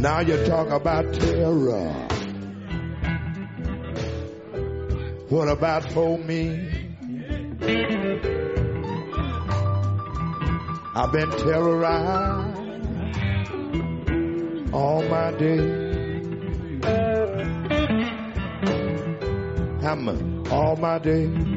Now you talk about terror. What about for me? I've been terrorized all my day. Hammer all my day.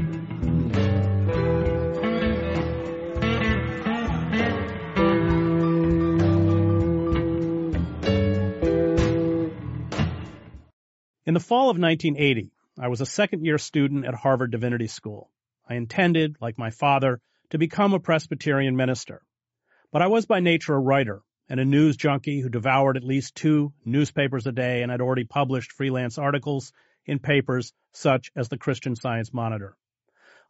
In the fall of 1980, I was a second year student at Harvard Divinity School. I intended, like my father, to become a Presbyterian minister. But I was by nature a writer and a news junkie who devoured at least two newspapers a day and had already published freelance articles in papers such as the Christian Science Monitor.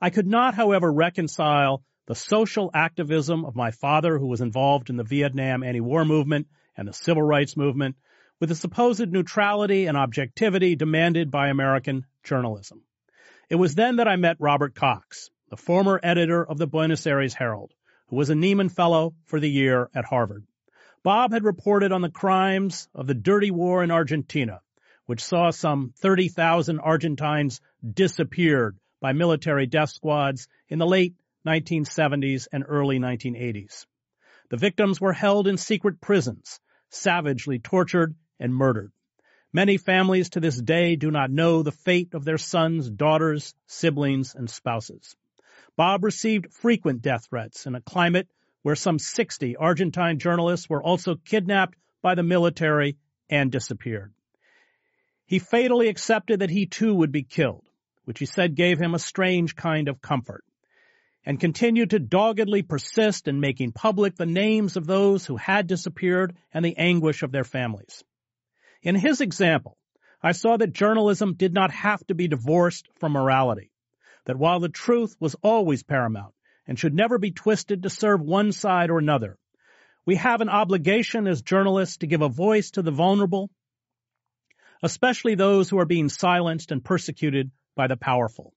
I could not, however, reconcile the social activism of my father who was involved in the Vietnam anti-war movement and the civil rights movement with the supposed neutrality and objectivity demanded by American journalism. It was then that I met Robert Cox, the former editor of the Buenos Aires Herald, who was a Nieman Fellow for the year at Harvard. Bob had reported on the crimes of the dirty war in Argentina, which saw some 30,000 Argentines disappeared by military death squads in the late 1970s and early 1980s. The victims were held in secret prisons, savagely tortured and murdered. Many families to this day do not know the fate of their sons, daughters, siblings, and spouses. Bob received frequent death threats in a climate where some 60 Argentine journalists were also kidnapped by the military and disappeared. He fatally accepted that he too would be killed, which he said gave him a strange kind of comfort, and continued to doggedly persist in making public the names of those who had disappeared and the anguish of their families. In his example, I saw that journalism did not have to be divorced from morality, that while the truth was always paramount and should never be twisted to serve one side or another, we have an obligation as journalists to give a voice to the vulnerable, especially those who are being silenced and persecuted by the powerful.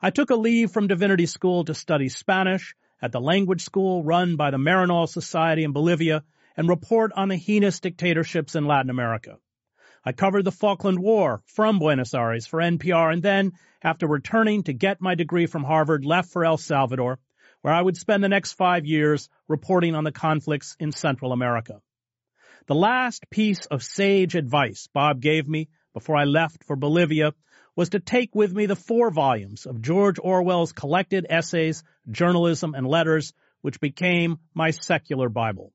I took a leave from divinity school to study Spanish at the language school run by the Maryknoll Society in Bolivia and report on the heinous dictatorships in Latin America. I covered the Falkland War from Buenos Aires for NPR and then, after returning to get my degree from Harvard, left for El Salvador, where I would spend the next five years reporting on the conflicts in Central America. The last piece of sage advice Bob gave me before I left for Bolivia was to take with me the four volumes of George Orwell's collected essays, journalism, and letters, which became my secular Bible.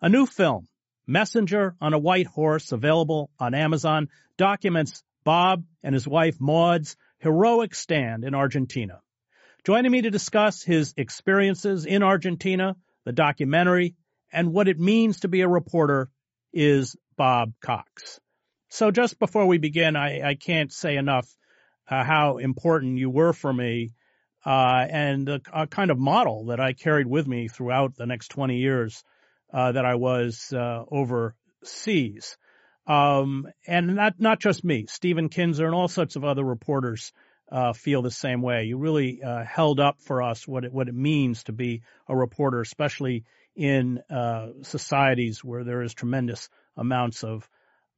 A new film, Messenger on a White Horse, available on Amazon, documents Bob and his wife Maud's heroic stand in Argentina. Joining me to discuss his experiences in Argentina, the documentary, and what it means to be a reporter is Bob Cox. So just before we begin, I, I can't say enough uh, how important you were for me uh, and a, uh, kind of model that I carried with me throughout the next 20 years uh, that I was uh, overseas. Um, and not not just me, Stephen Kinzer and all sorts of other reporters uh, feel the same way. You really uh, held up for us what it, what it means to be a reporter, especially in uh, societies where there is tremendous amounts of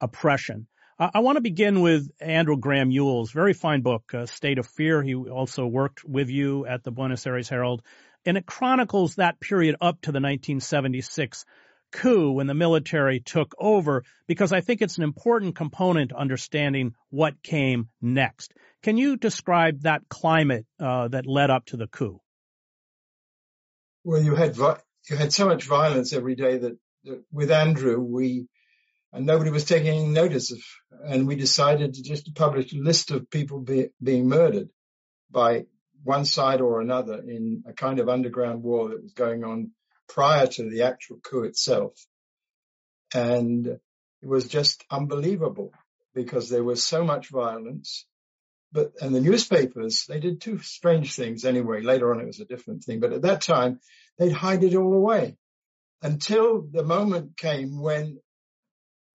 oppression. I, want to begin with Andrew Graham Yooll's very fine book, State of Fear. He also worked with you at the Buenos Aires Herald and it chronicles that period up to the 1976 coup when the military took over because I think it's an important component to understanding what came next. Can you describe that climate uh, that led up to the coup? Well, you had you had so much violence every day that, that with Andrew we and nobody was taking any notice of, and we decided to just publish a list of people be, being murdered by one side or another in a kind of underground war that was going on prior to the actual coup itself. And it was just unbelievable because there was so much violence. But, and the newspapers, they did two strange things anyway. Later on, it was a different thing. But at that time, they'd hide it all away until the moment came when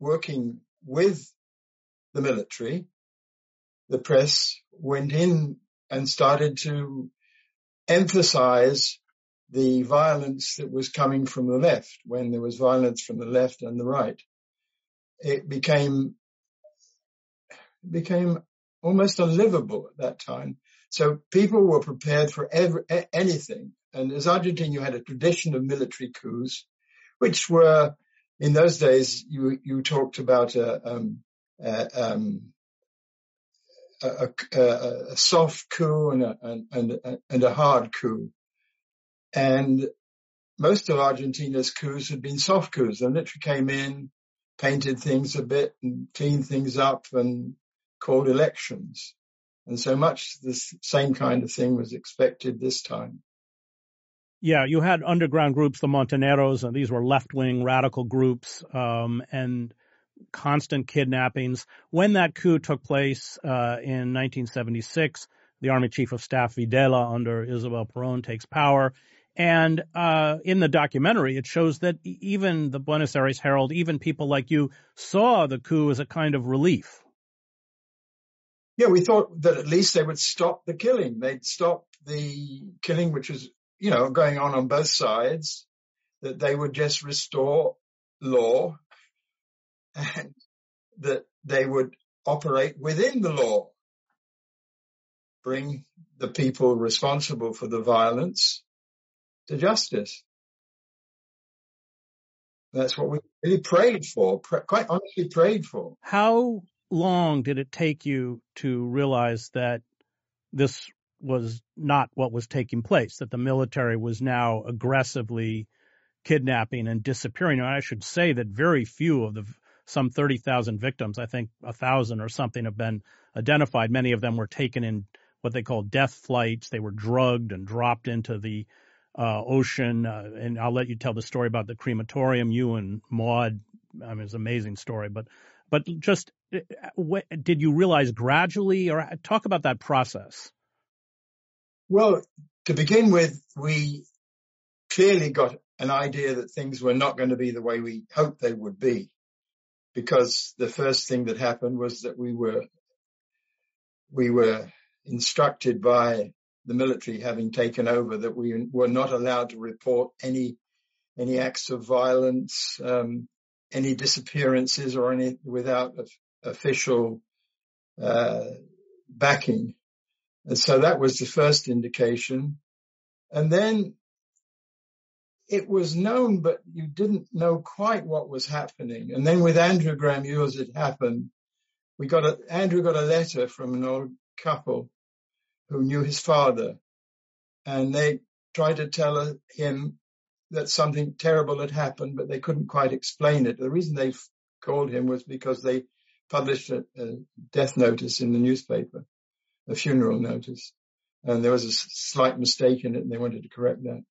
working with the military, the press went in and started to emphasize the violence that was coming from the left when there was violence from the left and the right. it became became almost unlivable at that time. So people were prepared for every, anything. And as Argentina, you had a tradition of military coups, which were in those days. You you talked about a, um, a, um, a, a soft coup and a, and, and a hard coup, and most of Argentina's coups had been soft coups. They literally came in, painted things a bit, and cleaned things up, and called elections. And so much the same kind of thing was expected this time. Yeah, you had underground groups, the Montoneros, and these were left-wing radical groups, um, and constant kidnappings. When that coup took place uh, in 1976, the Army Chief of Staff Videla under Isabel Perón takes power. And uh, in the documentary, it shows that even the Buenos Aires Herald, even people like you, saw the coup as a kind of relief yeah, we thought that at least they would stop the killing. They'd stop the killing, which was, you know, going on on both sides, that they would just restore law and that they would operate within the law, bring the people responsible for the violence to justice. That's what we really prayed for, quite honestly prayed for. How long did it take you to realize that this was not what was taking place, that the military was now aggressively kidnapping and disappearing? And I should say that very few of the some 30,000 victims, I think a thousand or something have been identified. Many of them were taken in what they call death flights. They were drugged and dropped into the uh, ocean. Uh, and I'll let you tell the story about the crematorium. You and Maud, I mean, it's an amazing story. But but just did you realize gradually, or talk about that process? Well, to begin with, we clearly got an idea that things were not going to be the way we hoped they would be, because the first thing that happened was that we were we were instructed by the military having taken over that we were not allowed to report any any acts of violence, um, any disappearances or any without official uh, backing. And so that was the first indication. And then it was known, but you didn't know quite what was happening. And then with Andrew Graham Yoolls, it happened. We got a, Andrew got a letter from an old couple who knew his father and they tried to tell him that something terrible had happened, but they couldn't quite explain it. The reason they called him was because they published a, a, death notice in the newspaper, a funeral notice, and there was a slight mistake in it, and they wanted to correct that.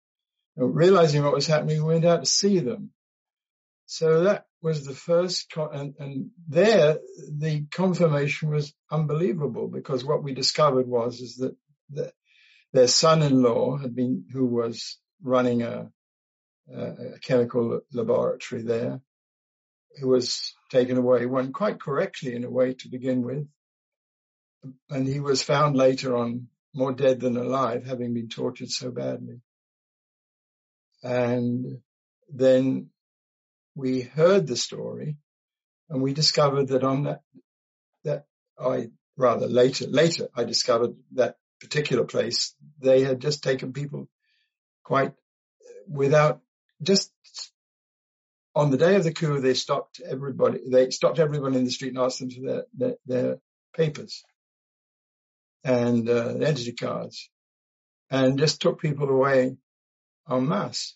Realizing what was happening, we went out to see them. So that was the first, and, and there the confirmation was unbelievable because what we discovered was is that the, their son-in-law had been, who was running a, a chemical laboratory there, who was taken away, one quite correctly in a way to begin with. And he was found later on more dead than alive, having been tortured so badly. And then we heard the story and we discovered that on that, that I rather later, later I discovered that particular place, they had just taken people quite without just on the day of the coup, they stopped everybody. They stopped everyone in the street and asked them for their their, their papers and uh, identity cards, and just took people away en masse.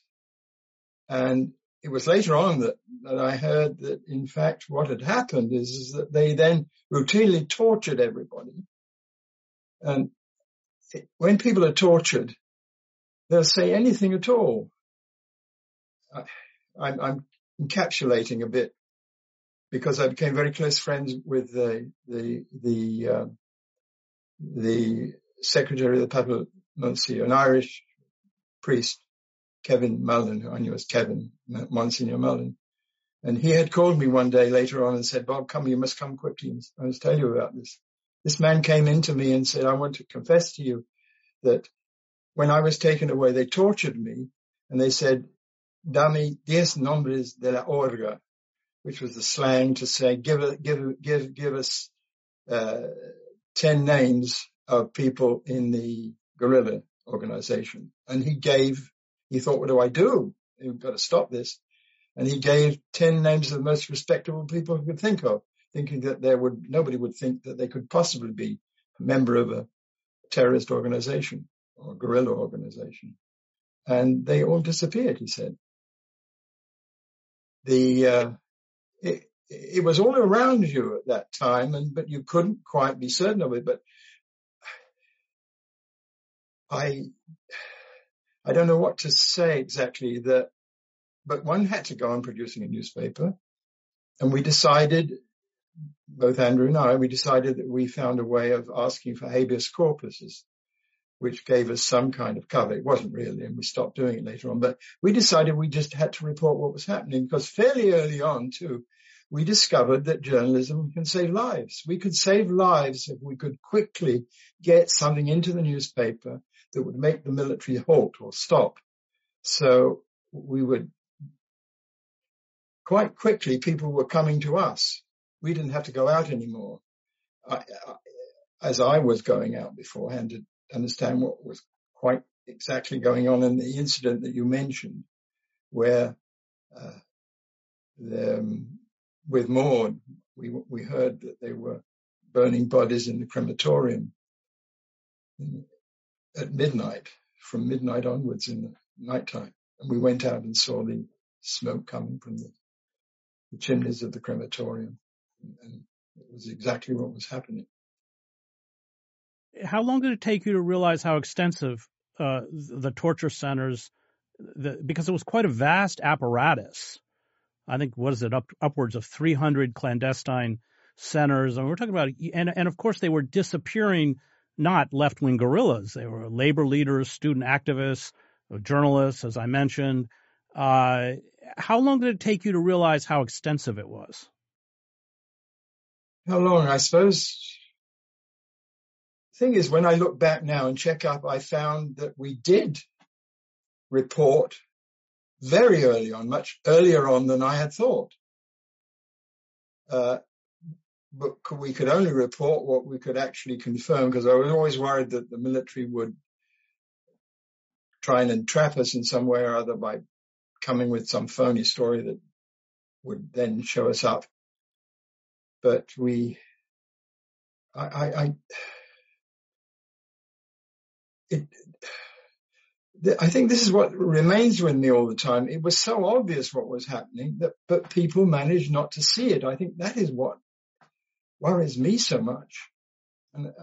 And it was later on that, that I heard that in fact what had happened is, is that they then routinely tortured everybody. And it, when people are tortured, they'll say anything at all. I, I'm, I'm encapsulating a bit because I became very close friends with the the the uh, the secretary of the Papal Nuncio, an Irish priest, Kevin Mullen, who I knew as Kevin, Monsignor Mullen. And he had called me one day later on and said, Bob, come, you must come quickly. I must tell you about this. This man came into me and said, I want to confess to you that when I was taken away, they tortured me and they said, dame diez nombres de la orga, which was the slang to say, give, give, give, give us, uh, 10 names of people in the guerrilla organization. And he gave, he thought, what do I do? We've got to stop this. And he gave 10 names of the most respectable people he could think of, thinking that there would, nobody would think that they could possibly be a member of a terrorist organization or guerrilla organization. And they all disappeared, he said. The, uh, it, it was all around you at that time and, but you couldn't quite be certain of it. But I, I don't know what to say exactly that, but one had to go on producing a newspaper and we decided, both Andrew and I, we decided that we found a way of asking for habeas corpuses, which gave us some kind of cover. It wasn't really, and we stopped doing it later on, but we decided we just had to report what was happening because fairly early on too, we discovered that journalism can save lives. We could save lives if we could quickly get something into the newspaper that would make the military halt or stop. So we would quite quickly people were coming to us. We didn't have to go out anymore. I, I, as I was going out beforehand to understand what was quite exactly going on in the incident that you mentioned where uh, the, um, with Maud, we, we heard that they were burning bodies in the crematorium at midnight, from midnight onwards in the nighttime. And we went out and saw the smoke coming from the, the chimneys of the crematorium. And it was exactly what was happening. How long did it take you to realize how extensive uh, the torture centers, the, because it was quite a vast apparatus. I think what is it up upwards of 300 clandestine centers, and we're talking about and and of course they were disappearing not left wing guerrillas. They were labor leaders, student activists, journalists, as I mentioned. Uh, how long did it take you to realize how extensive it was? How long? I suppose. The thing is, when I look back now and check up, I found that we did report very early on, much earlier on than I had thought. Uh, but we could only report what we could actually confirm because I was always worried that the military would try and entrap us in some way or other by coming with some phony story that would then show us up. But we, I, I, I it, I think this is what remains with me all the time. It was so obvious what was happening that, but people managed not to see it. I think that is what worries me so much. And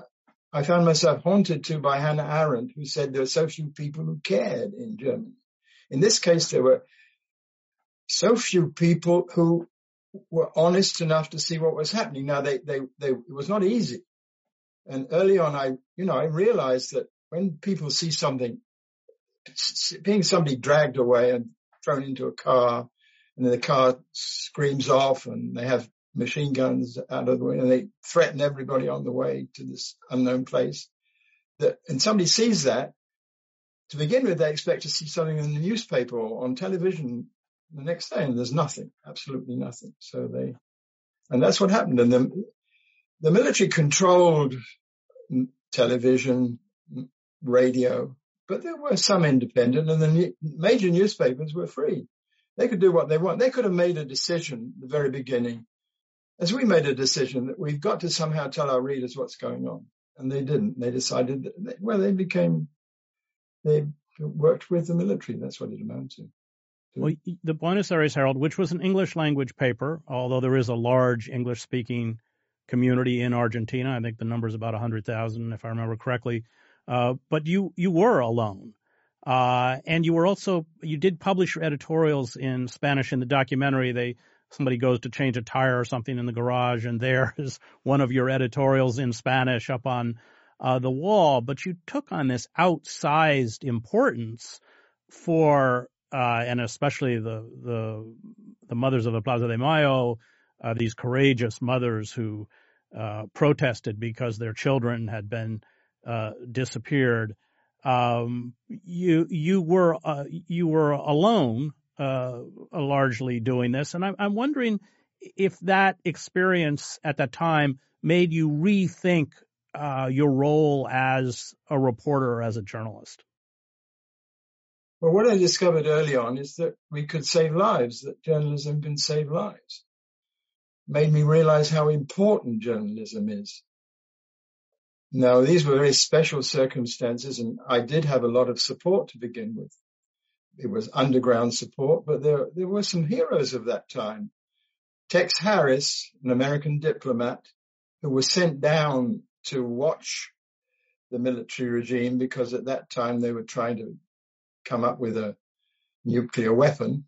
I found myself haunted too by Hannah Arendt, who said there were so few people who cared in Germany. In this case, there were so few people who were honest enough to see what was happening. Now, they, they, they, it was not easy. And early on, I, you know, I realized that when people see something, being somebody dragged away and thrown into a car, and then the car screams off and they have machine guns out of the way and they threaten everybody on the way to this unknown place. That, and somebody sees that, to begin with, they expect to see something in the newspaper or on television the next day, and there's nothing, absolutely nothing. So they, and that's what happened. And the, the military controlled television, radio, but there were some independent, and the major newspapers were free. They could do what they want. They could have made a decision at the very beginning as we made a decision that we've got to somehow tell our readers what's going on. And they didn't. They decided that, they, well, they became, they worked with the military. That's what it amounted to. Well, the Buenos Aires Herald, which was an English language paper, although there is a large English speaking community in Argentina, I think the number is about 100,000, if I remember correctly. Uh, but you, you were alone. Uh, and you were also, you did publish your editorials in Spanish in the documentary. They, somebody goes to change a tire or something in the garage, and there is one of your editorials in Spanish up on uh, the wall. But you took on this outsized importance for, uh, and especially the the the mothers of the Plaza de Mayo, uh, these courageous mothers who uh, protested because their children had been uh, disappeared. Um, you you were uh, you were alone uh, largely doing this. And I'm, I'm wondering if that experience at that time made you rethink uh, your role as a reporter or as a journalist. Well, what I discovered early on is that we could save lives, that journalism can save lives. Made me realize how important journalism is. Now, these were very special circumstances, and I did have a lot of support to begin with. It was underground support, but there, there were some heroes of that time. Tex Harris, an American diplomat, who was sent down to watch the military regime because at that time they were trying to come up with a nuclear weapon.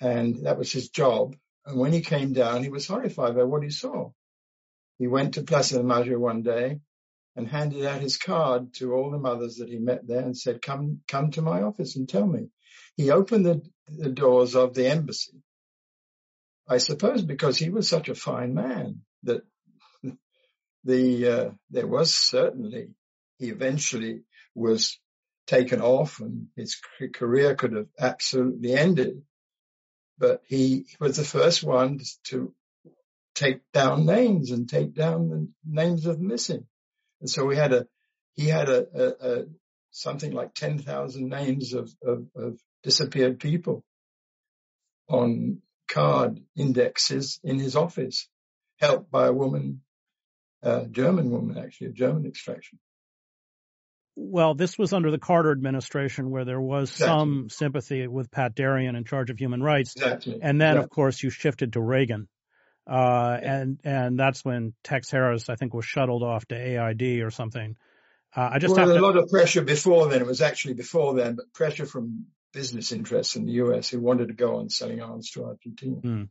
And that was his job. And when he came down, he was horrified by what he saw. He went to Plaza de Mayo one day and handed out his card to all the mothers that he met there and said, come, come to my office and tell me. He opened the, the doors of the embassy. I suppose because he was such a fine man that the, uh, there was certainly, he eventually was taken off and his career could have absolutely ended. But he was the first one to take down names and take down the names of missing. And so we had a, he had a, a, a something like 10,000 names of, of, of disappeared people on card indexes in his office, helped by a woman, a German woman actually, of German extraction. Well, this was under the Carter administration where there was exactly. some sympathy with Patt Derian in charge of human rights. Exactly. And then, of course, you shifted to Reagan. Uh, and, and that's when Tex Harris, I think, was shuttled off to AID or something. Uh, I just well, have to... a lot of pressure before then. It was actually before then, but pressure from business interests in the U.S. who wanted to go on selling arms to Argentina. Hmm.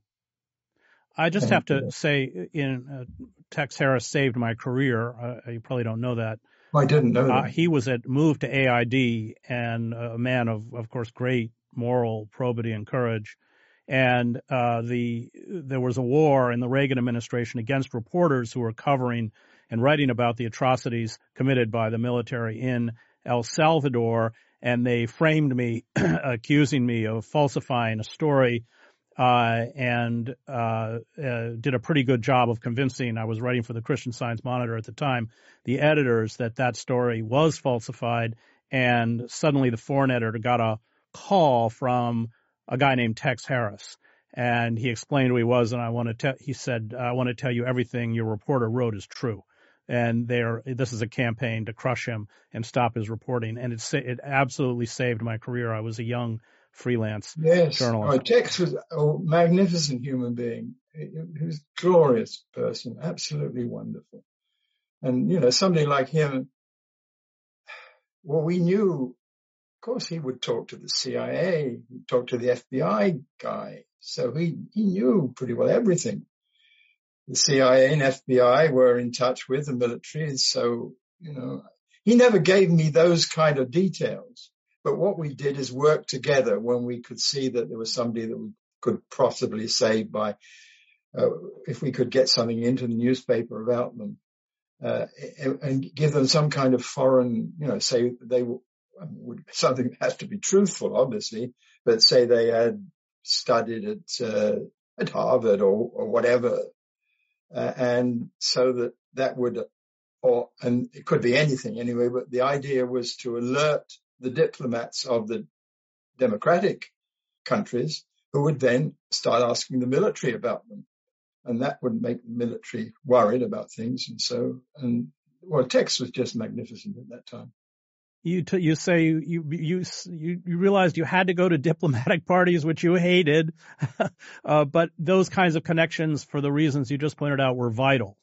I just and, have to uh, say, in uh, Tex Harris saved my career. Uh, you probably don't know that. I didn't know uh, that. he was at moved to AID and a man of, of course, great moral probity and courage and uh, the there was a war in the Reagan administration against reporters who were covering and writing about the atrocities committed by the military in El Salvador, and they framed me, accusing me of falsifying a story. Uh, and uh, uh, did a pretty good job of convincing. I was writing for the Christian Science Monitor at the time, the editors that that story was falsified, and suddenly the foreign editor got a call from a guy named Tex Harris. And he explained who he was, and I want to tell. He said, "I want to tell you everything your reporter wrote is true." And there, this is a campaign to crush him and stop his reporting. And it it absolutely saved my career. I was a young freelance yes. journalist. Oh, Tex was a magnificent human being. He was a glorious person, absolutely wonderful. And you know, somebody like him. Well, we knew course, he would talk to the CIA, he'd talk to the FBI guy. So he, he knew pretty well everything. The CIA and FBI were in touch with the military. And so, you know, he never gave me those kind of details. But what we did is work together when we could see that there was somebody that we could possibly save by, uh, if we could get something into the newspaper about them. Uh, and give them some kind of foreign, you know, say they would, something that has to be truthful, obviously, but say they had studied at, uh, at Harvard or, or whatever. Uh, and so that that would, or, and it could be anything anyway, but the idea was to alert the diplomats of the democratic countries who would then start asking the military about them. And that would make the military worried about things. And so, and well, Tex was just magnificent at that time you t- you say you you you realized you had to go to diplomatic parties, which you hated, uh, but those kinds of connections, for the reasons you just pointed out, were vital.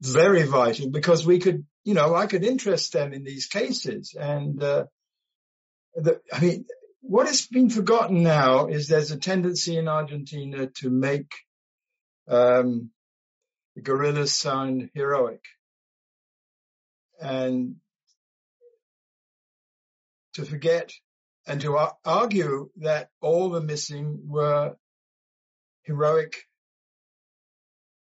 Very vital because we could, you know, I could interest them in these cases, and uh, the, I mean, what has been forgotten now is there's a tendency in Argentina to make um, guerrillas sound heroic, and to forget and to argue that all the missing were heroic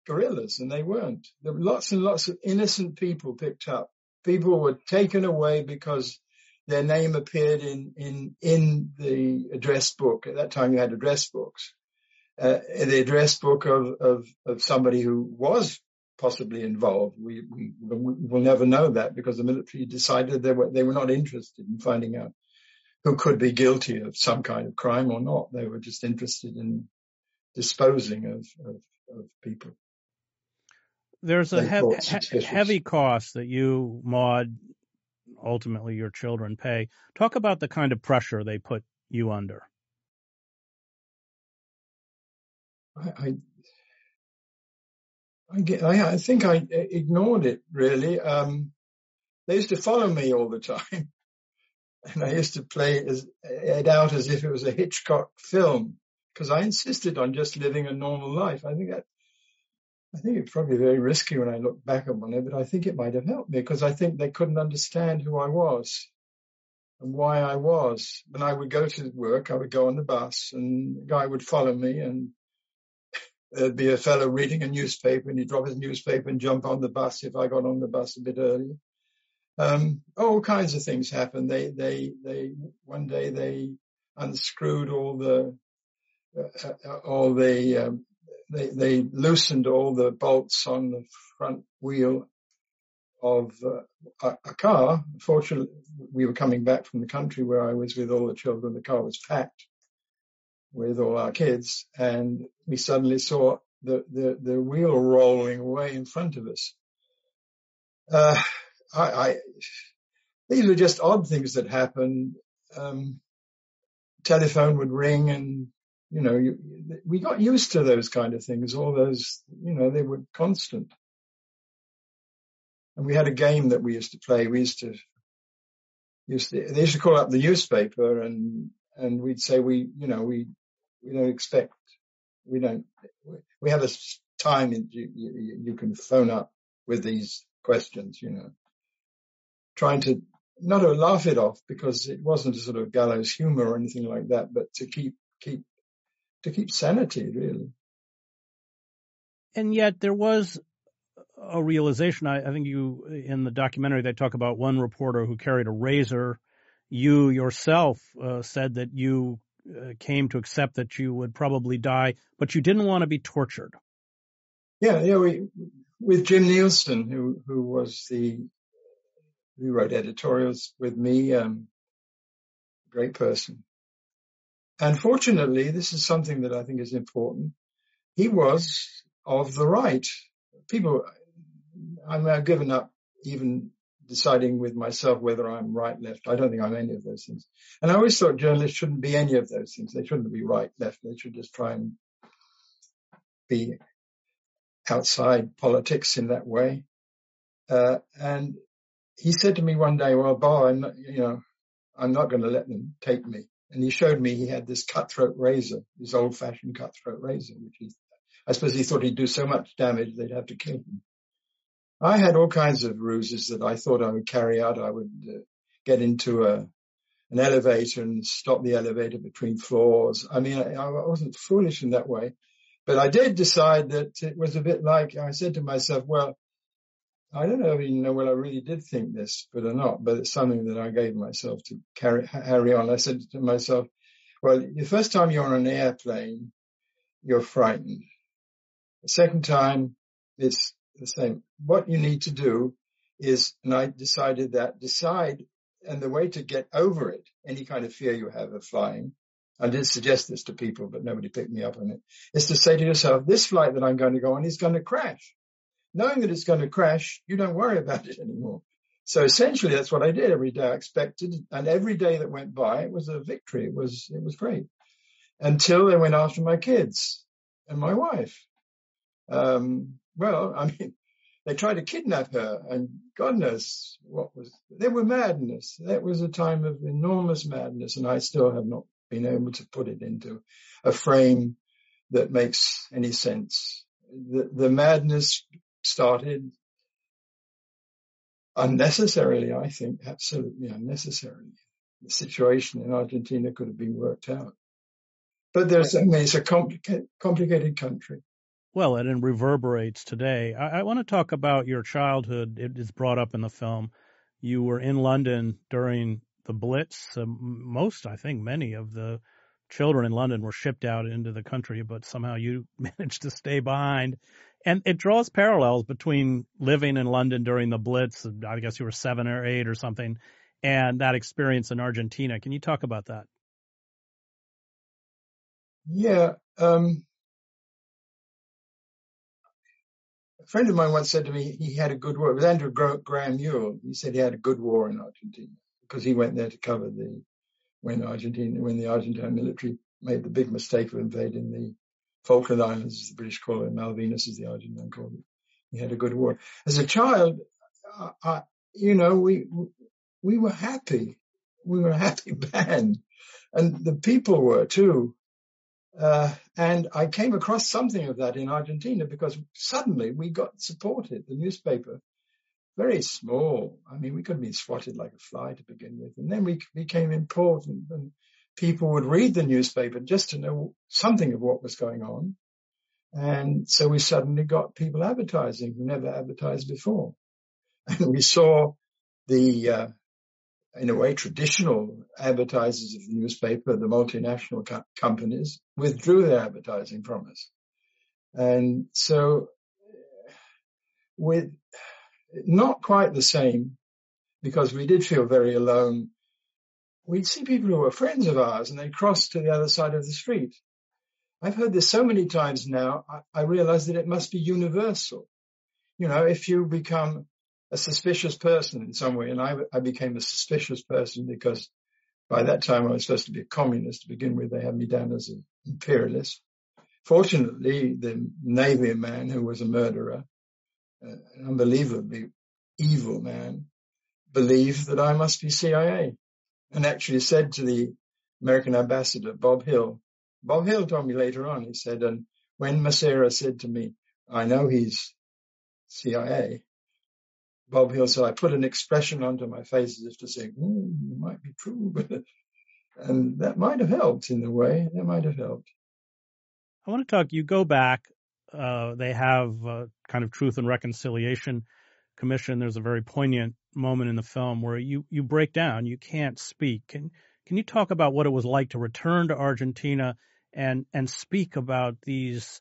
guerrillas, and they weren't. There were lots and lots of innocent people picked up. People were taken away because their name appeared in, in, in the address book. At that time you had address books. uh, the address book of, of, of somebody who was possibly involved. We, we, will never know that because the military decided they were, they were not interested in finding out who could be guilty of some kind of crime or not. They were just interested in disposing of, of, of people. There's a he- he- heavy cost that you, Maud, ultimately your children pay. Talk about the kind of pressure they put you under. I, I, I, I think I ignored it really. Um, they used to follow me all the time. And I used to play as, it out as if it was a Hitchcock film because I insisted on just living a normal life. I think that, I think it's probably very risky when I look back on it, but I think it might have helped me because I think they couldn't understand who I was and why I was. When I would go to work, I would go on the bus and the guy would follow me and there'd be a fellow reading a newspaper and he'd drop his newspaper and jump on the bus if I got on the bus a bit early. Um, all kinds of things happened. They, they, they, one day they unscrewed all the, uh, uh, all the, um, they, they loosened all the bolts on the front wheel of uh, a, a, car. Fortunately, we were coming back from the country where I was with all the children. The car was packed with all our kids and we suddenly saw the, the, the wheel rolling away in front of us. Uh, I, I, these were just odd things that happened. Um, telephone would ring and, you know, you, we got used to those kind of things. All those, you know, they were constant. And we had a game that we used to play. We used to, used to, they used to call up the newspaper and, and we'd say we, you know, we we don't expect, we don't, we have a time you, you, you can phone up with these questions, you know, trying to not to laugh it off because it wasn't a sort of gallows humor or anything like that, but to keep, keep, to keep sanity really. And yet there was a realization. I, I think you, in the documentary, they talk about one reporter who carried a razor. You yourself uh, said that you came to accept that you would probably die, but you didn't want to be tortured. Yeah, yeah. We with Jim Neilson, who who was the who wrote editorials with me, um, great person. And fortunately, this is something that I think is important. He was of the right. People, I'm now given up even deciding with myself whether I'm right, left. I don't think I'm any of those things. And I always thought journalists shouldn't be any of those things. They shouldn't be right, left. They should just try and be outside politics in that way. Uh, and he said to me one day, well, Bob, I'm not, you know, I'm not going to let them take me. And he showed me he had this cutthroat razor, this old fashioned cutthroat razor, which he, I suppose he thought he'd do so much damage they'd have to kill him. I had all kinds of ruses that I thought I would carry out. I would uh, get into a, an elevator and stop the elevator between floors. I mean, I, I wasn't foolish in that way, but I did decide that it was a bit like I said to myself, well, I don't know even know I really did think this, but or not, but it's something that I gave myself to carry, carry on. I said to myself, well, the first time you're on an airplane, you're frightened. The second time, it's the same. What you need to do is, and I decided that, decide, and the way to get over it, any kind of fear you have of flying, I did suggest this to people, but nobody picked me up on it, is to say to yourself, this flight that I'm going to go on is going to crash. Knowing that it's going to crash, you don't worry about it anymore. So essentially that's what I did every day. I expected, and every day that went by, it was a victory. It was, it was great until they went after my kids and my wife. Um, well, I mean, they tried to kidnap her and God knows what was, they were madness. That was a time of enormous madness and I still have not been able to put it into a frame that makes any sense. The, the madness started unnecessarily, I think, absolutely unnecessarily. The situation in Argentina could have been worked out. But there's, I mean, it's a complicated, complicated country. Well, it reverberates today. I, I want to talk about your childhood. It is brought up in the film. You were in London during the Blitz. Uh, most, I think, many of the children in London were shipped out into the country, but somehow you managed to stay behind. And it draws parallels between living in London during the Blitz. I guess you were seven or eight or something, and that experience in Argentina. Can you talk about that? Yeah. Um, friend of mine once said to me he had a good war. It was Andrew Graham Yooll. He said he had a good war in Argentina because he went there to cover the when Argentina when the Argentine military made the big mistake of invading the Falkland Islands, as the British call it, Malvinas as the Argentine called it. He had a good war. As a child, I, you know, we we were happy. We were a happy band, and the people were too. Uh, and I came across something of that in Argentina because suddenly we got supported. The newspaper, very small. I mean, we couldn't be swatted like a fly to begin with. And then we became important and people would read the newspaper just to know something of what was going on. And so we suddenly got people advertising who never advertised before. And we saw the, uh, in a way, traditional advertisers of the newspaper, the multinational co- companies, withdrew their advertising from us. And so with not quite the same, because we did feel very alone, we'd see people who were friends of ours and they'd cross to the other side of the street. I've heard this so many times now, I, I realize that it must be universal. You know, if you become a suspicious person in some way. And I, I became a suspicious person because by that time I was supposed to be a communist to begin with. They had me down as an imperialist. Fortunately, the Navy man who was a murderer, an unbelievably evil man, believed that I must be CIA and actually said to the American ambassador, Bob Hill, Bob Hill told me later on, he said, and when Massera said to me, I know he's CIA, Bob Hill said, I put an expression onto my face as if to say, mm, it might be true, and that might have helped in a way. That might have helped. I want to talk, you go back, uh, they have a kind of truth and reconciliation commission. There's a very poignant moment in the film where you, you break down, you can't speak. Can, can you talk about what it was like to return to Argentina and, and speak about these,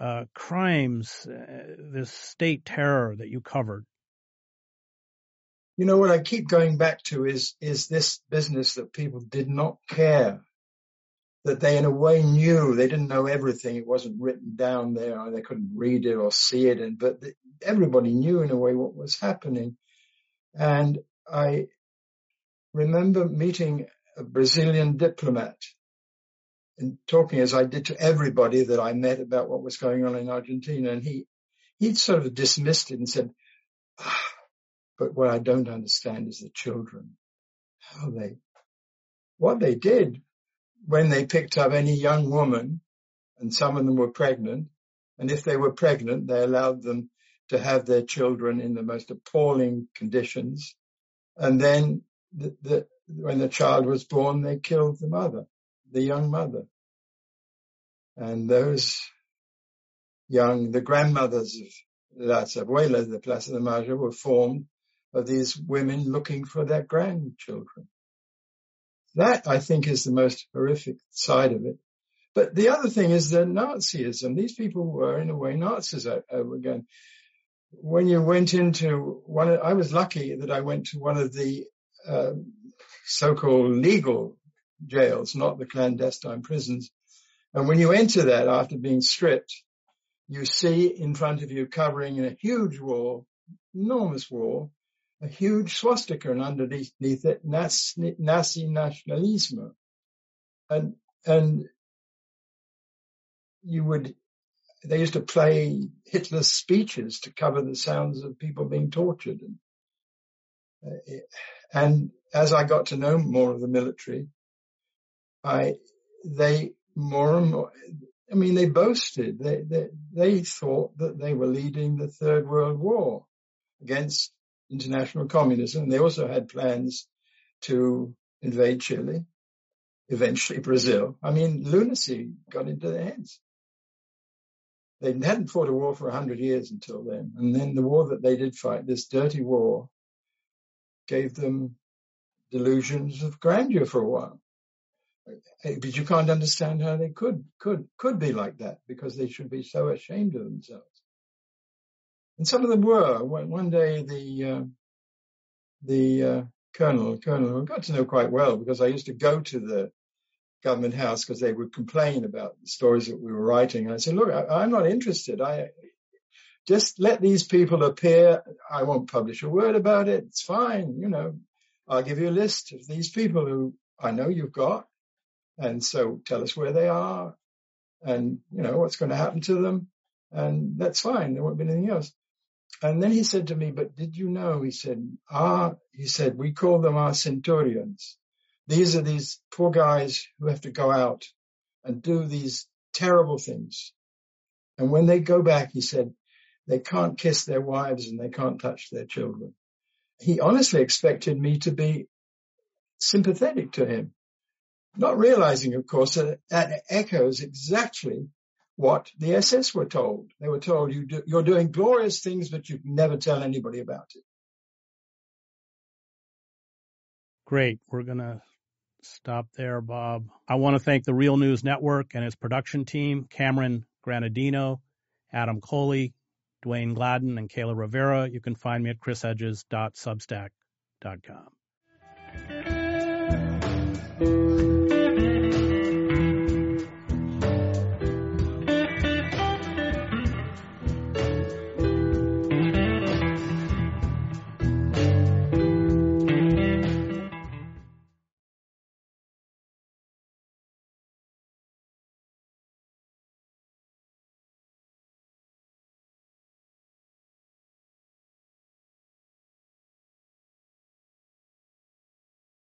uh, crimes, uh, this state terror that you covered? You know what I keep going back to is is this business that people did not care. That they in a way knew. They didn't know everything. It wasn't written down there. They couldn't read it or see it and but everybody knew in a way what was happening. And I remember meeting a Brazilian diplomat and talking as I did to everybody that I met about what was going on in Argentina. And he he sort of dismissed it and said ah, but what I don't understand is the children, how they, what they did when they picked up any young woman and some of them were pregnant. And if they were pregnant, they allowed them to have their children in the most appalling conditions. And then the, the, when the child was born, they killed the mother, the young mother. And those young, the grandmothers of Las Abuelas the Plaza de Mayo were formed of these women looking for their grandchildren. That I think is the most horrific side of it. But the other thing is the Nazism. These people were in a way Nazis again. When you went into one, I was lucky that I went to one of the uh, so-called legal jails, not the clandestine prisons. And when you enter that after being stripped, you see in front of you covering a huge wall, enormous wall, a huge swastika underneath it Nazi nationalism. And, and you would, they used to play Hitler's speeches to cover the sounds of people being tortured. And, uh, and as I got to know more of the military, I, they more and more, I mean, they boasted, they, they, they thought that they were leading the third world war against international communism. They also had plans to invade Chile, eventually Brazil. I mean, lunacy got into their heads. They hadn't fought a war for a hundred years until then. And then the war that they did fight, this dirty war, gave them delusions of grandeur for a while. but you can't understand how they could could could be like that because they should be so ashamed of themselves. And some of them were. One day, the uh, the uh, colonel, colonel, I got to know quite well because I used to go to the government house because they would complain about the stories that we were writing. And I said, look, I, am not interested. I just let these people appear. I won't publish a word about it. It's fine. You know, I'll give you a list of these people who I know you've got. And so tell us where they are and, you know, what's going to happen to them. And that's fine. There won't be anything else. And then he said to me, but did you know? He said, ah, he said, we call them our centurions. These are these poor guys who have to go out and do these terrible things. And when they go back, he said, they can't kiss their wives and they can't touch their children. He honestly expected me to be sympathetic to him, not realizing, of course, that that echoes exactly what the SS were told. They were told you do, you're doing glorious things, but you never tell anybody about it. Great. We're going to stop there, Bob. I want to thank the Real News Network and its production team, Cameron Granadino, Adam Coley, Dwayne Gladden, and Kayla Rivera. You can find me at chrishedges.substack.com.